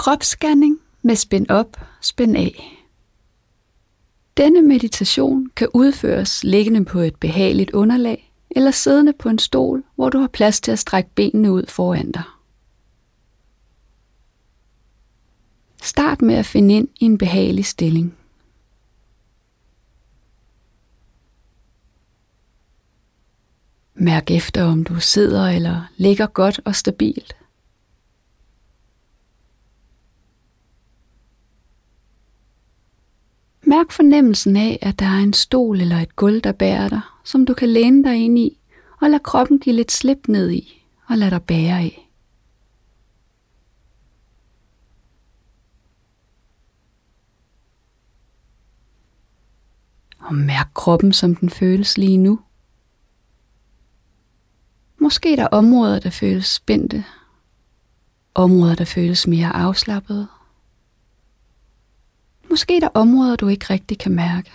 Kropsscanning med spænd op, spænd af. Denne meditation kan udføres liggende på et behageligt underlag eller siddende på en stol, hvor du har plads til at strække benene ud foran dig. Start med at finde ind i en behagelig stilling. Mærk efter, om du sidder eller ligger godt og stabilt. Mærk fornemmelsen af, at der er en stol eller et gulv, der bærer dig, som du kan læne dig ind i, og lad kroppen give lidt slip ned i, og lad dig bære af. Og mærk kroppen, som den føles lige nu. Måske er der områder, der føles spændte, områder, der føles mere afslappede, Måske er der områder, du ikke rigtig kan mærke.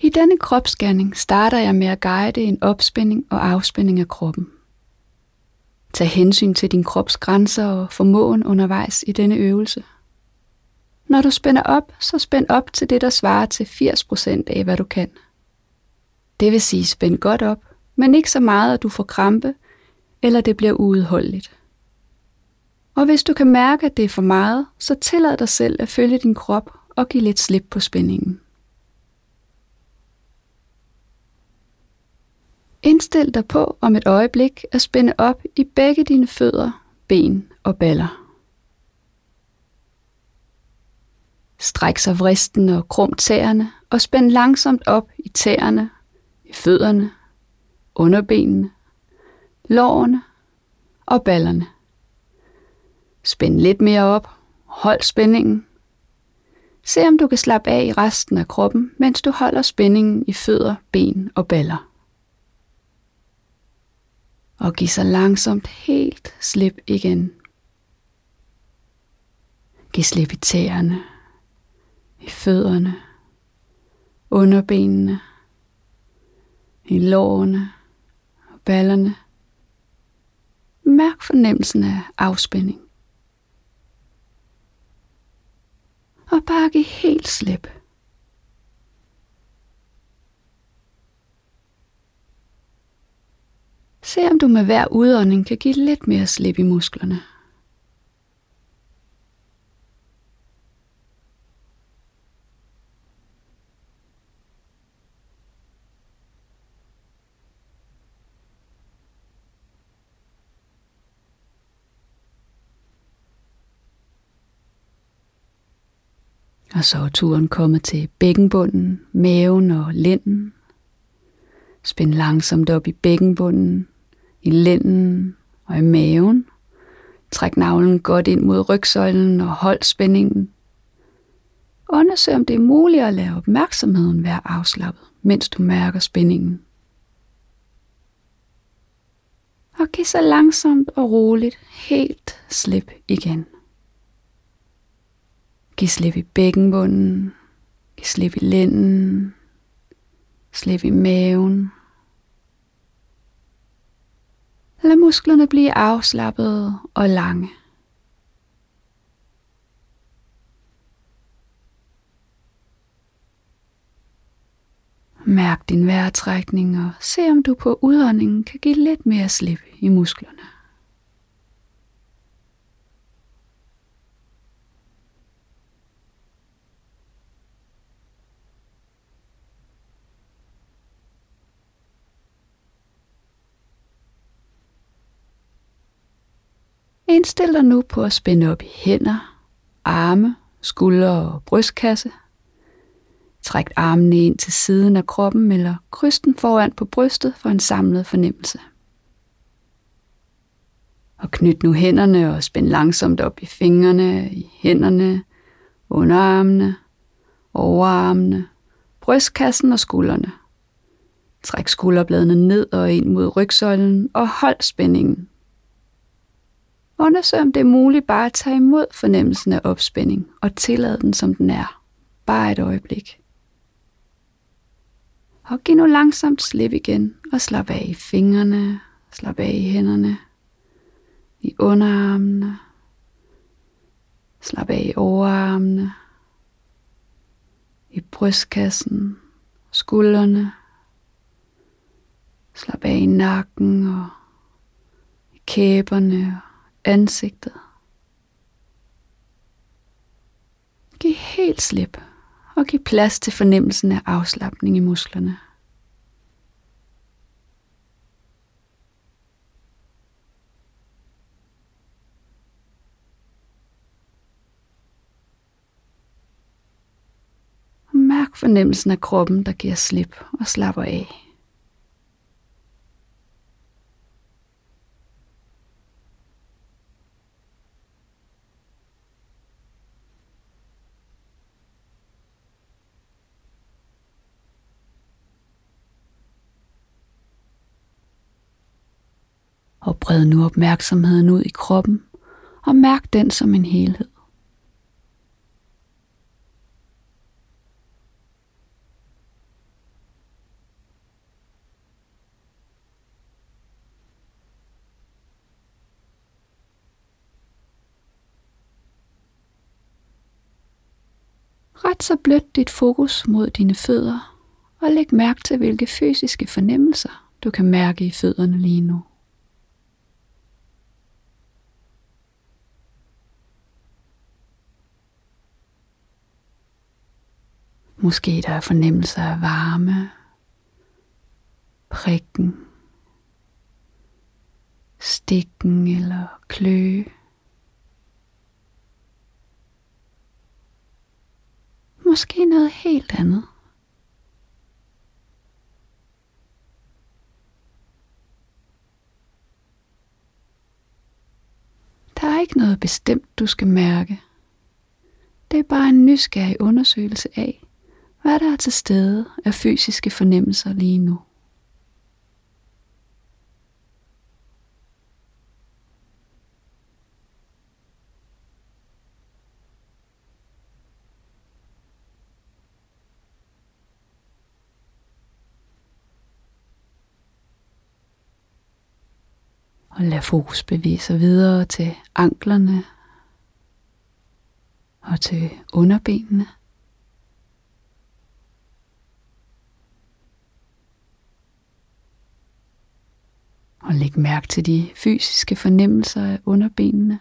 I denne kropsscanning starter jeg med at guide en opspænding og afspænding af kroppen. Tag hensyn til din krops grænser og formåen undervejs i denne øvelse. Når du spænder op, så spænd op til det, der svarer til 80% af, hvad du kan. Det vil sige spænd godt op, men ikke så meget, at du får krampe, eller det bliver uudholdeligt. Og hvis du kan mærke, at det er for meget, så tillad dig selv at følge din krop og give lidt slip på spændingen. Indstil dig på om et øjeblik at spænde op i begge dine fødder, ben og baller. Stræk sig vristen og krum tæerne og spænd langsomt op i tæerne, i fødderne, underbenene, lårene og ballerne. Spænd lidt mere op, hold spændingen. Se om du kan slappe af i resten af kroppen, mens du holder spændingen i fødder, ben og baller. Og giv så langsomt helt slip igen. Giv slip i tæerne, i fødderne, underbenene, i lårene og ballerne. Mærk fornemmelsen af afspænding. Og bare giv helt slip. Se om du med hver udånding kan give lidt mere slip i musklerne. Og så er turen kommet til bækkenbunden, maven og lænden. Spænd langsomt op i bækkenbunden, i lænden og i maven. Træk navlen godt ind mod rygsøjlen og hold spændingen. Undersøg om det er muligt at lade opmærksomheden være afslappet, mens du mærker spændingen. Og giv så langsomt og roligt helt slip igen. Giv slip i bækkenbunden. Giv slip i lænden. Slip i maven. Lad musklerne blive afslappede og lange. Mærk din vejrtrækning og se om du på udåndingen kan give lidt mere slip i musklerne. Indstil dig nu på at spænde op i hænder, arme, skuldre og brystkasse. Træk armene ind til siden af kroppen eller kryds den foran på brystet for en samlet fornemmelse. Og knyt nu hænderne og spænd langsomt op i fingrene, i hænderne, underarmene, overarmene, brystkassen og skuldrene. Træk skulderbladene ned og ind mod rygsøjlen og hold spændingen Undersøg om det er muligt bare at tage imod fornemmelsen af opspænding og tillade den som den er. Bare et øjeblik. Og giv nu langsomt slip igen og slap af i fingrene, slap af i hænderne, i underarmene, slap af i overarmene, i brystkassen, skuldrene, slap af i nakken og i kæberne og ansigtet. Giv helt slip og giv plads til fornemmelsen af afslappning i musklerne. Mærk fornemmelsen af kroppen, der giver slip og slapper af. Og bred nu opmærksomheden ud i kroppen og mærk den som en helhed. Ret så blødt dit fokus mod dine fødder og læg mærke til, hvilke fysiske fornemmelser du kan mærke i fødderne lige nu. Måske der er fornemmelser af varme, prikken, stikken eller kløe. Måske noget helt andet. Der er ikke noget bestemt, du skal mærke. Det er bare en nysgerrig undersøgelse af, hvad der er til stede af fysiske fornemmelser lige nu. Og lad fokus bevæge sig videre til anklerne og til underbenene. Og læg mærke til de fysiske fornemmelser af underbenene,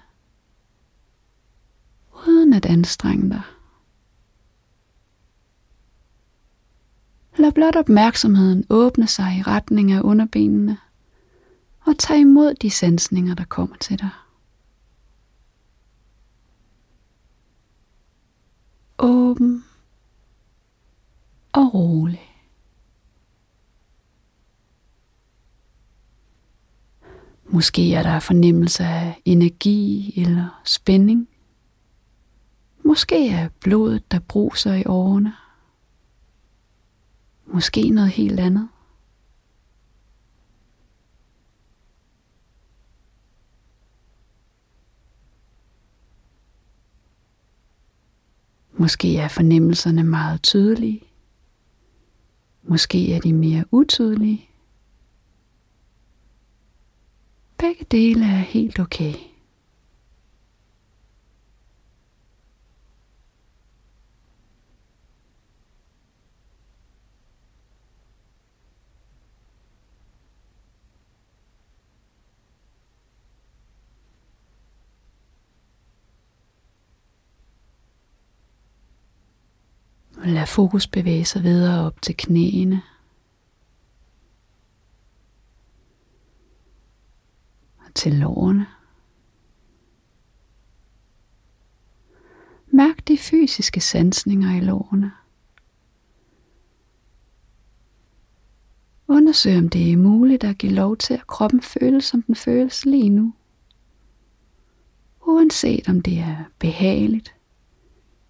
uden at anstrenge dig. Lad blot opmærksomheden åbne sig i retning af underbenene, og tag imod de sansninger, der kommer til dig. Åben og rolig. Måske er der fornemmelse af energi eller spænding. Måske er blodet, der bruser i årene. Måske noget helt andet. Måske er fornemmelserne meget tydelige. Måske er de mere utydelige. Begge dele er helt okay. Lad fokus bevæge sig videre op til knæene. Til lårene. Mærk de fysiske sansninger i lårene. Undersøg om det er muligt at give lov til at kroppen føles som den føles lige nu. Uanset om det er behageligt,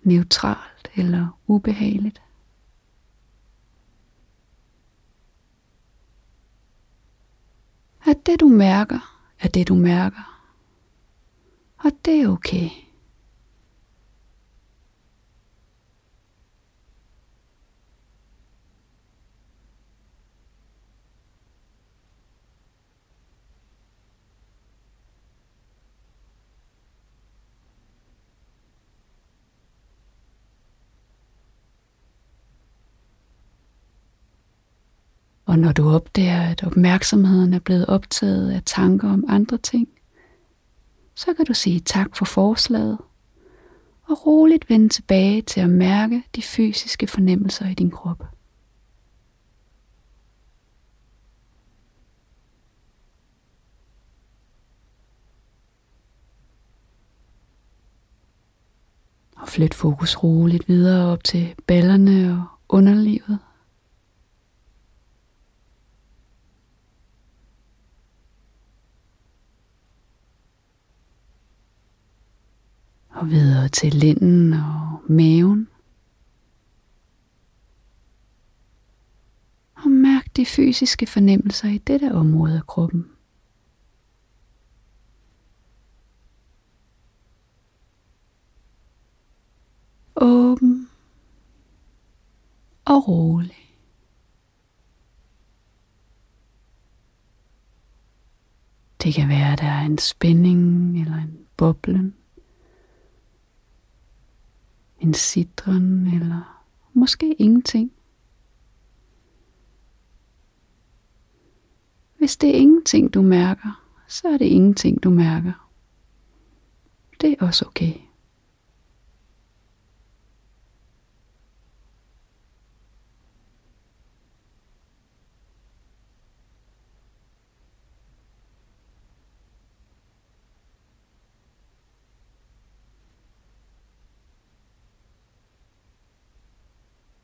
neutralt eller ubehageligt. At det du mærker af det, du mærker. Og det er okay. Og når du opdager, at opmærksomheden er blevet optaget af tanker om andre ting, så kan du sige tak for forslaget og roligt vende tilbage til at mærke de fysiske fornemmelser i din krop. Og flyt fokus roligt videre op til ballerne og underlivet. Og videre til linden og maven. Og mærk de fysiske fornemmelser i dette område af kroppen. Åben og rolig. Det kan være, at der er en spænding eller en boblen en citron eller måske ingenting. Hvis det er ingenting, du mærker, så er det ingenting, du mærker. Det er også okay.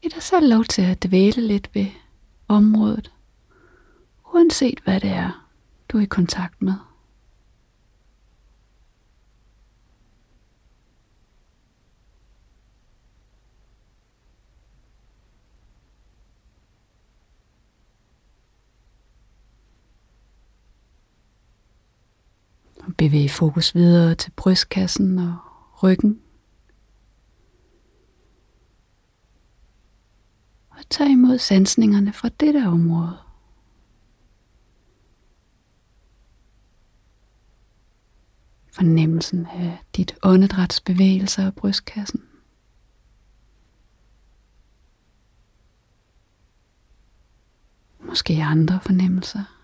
Giv dig så lov til at dvæle lidt ved området, uanset hvad det er, du er i kontakt med. Bevæg fokus videre til brystkassen og ryggen. Tag imod sansningerne fra dette område. Fornemmelsen af dit åndedræts bevægelser af brystkassen. Måske andre fornemmelser.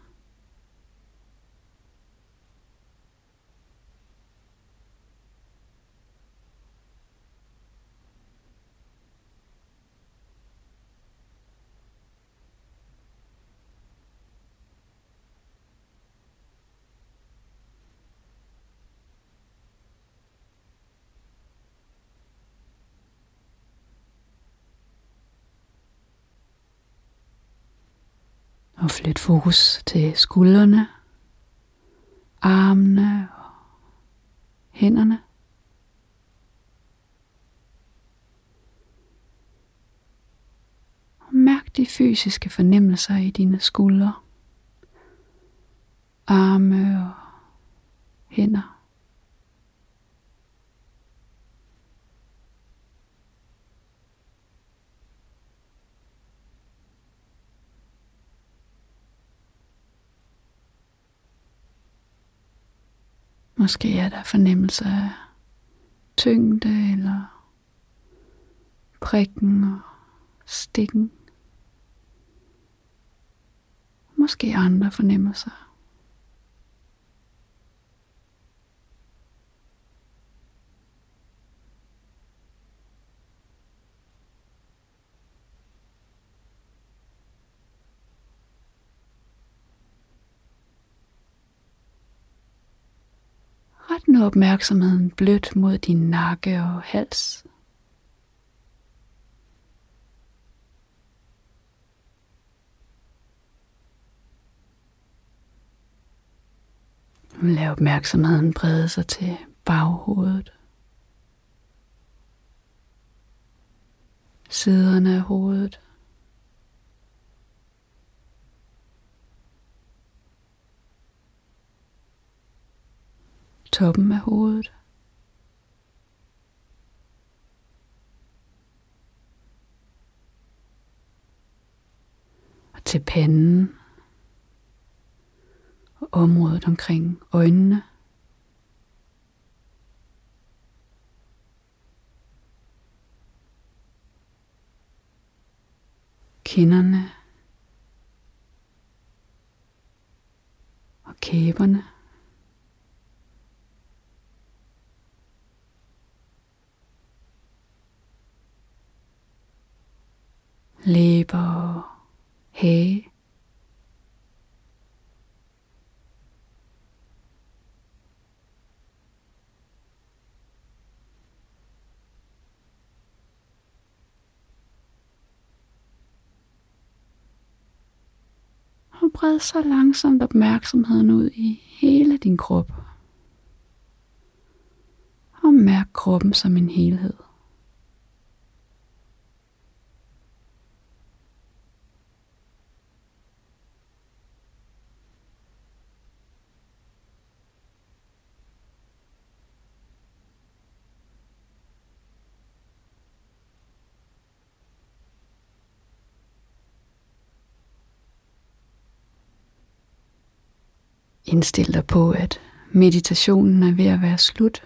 Og flyt fokus til skuldrene, armene og hænderne. Og mærk de fysiske fornemmelser i dine skuldre, arme og hænder. Måske er der fornemmelse af tyngde eller prikken og stikken. Måske andre fornemmelser. Opmærksomheden blødt mod din nakke og hals. Lad opmærksomheden brede sig til baghovedet. Siderne af hovedet. toppen af hovedet. Og til panden og området omkring øjnene. Hage. og bred så langsomt opmærksomheden ud i hele din krop. Og mærk kroppen som en helhed. Indstil dig på, at meditationen er ved at være slut.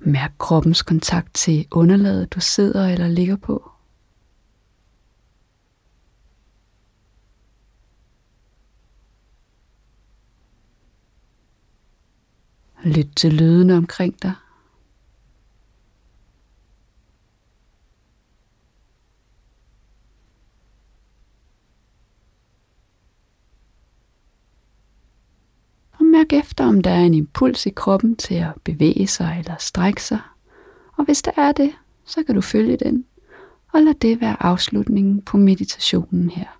Mærk kroppens kontakt til underlaget, du sidder eller ligger på. Lyt til lydene omkring dig. Mærk efter, om der er en impuls i kroppen til at bevæge sig eller strække sig. Og hvis der er det, så kan du følge den, og lad det være afslutningen på meditationen her.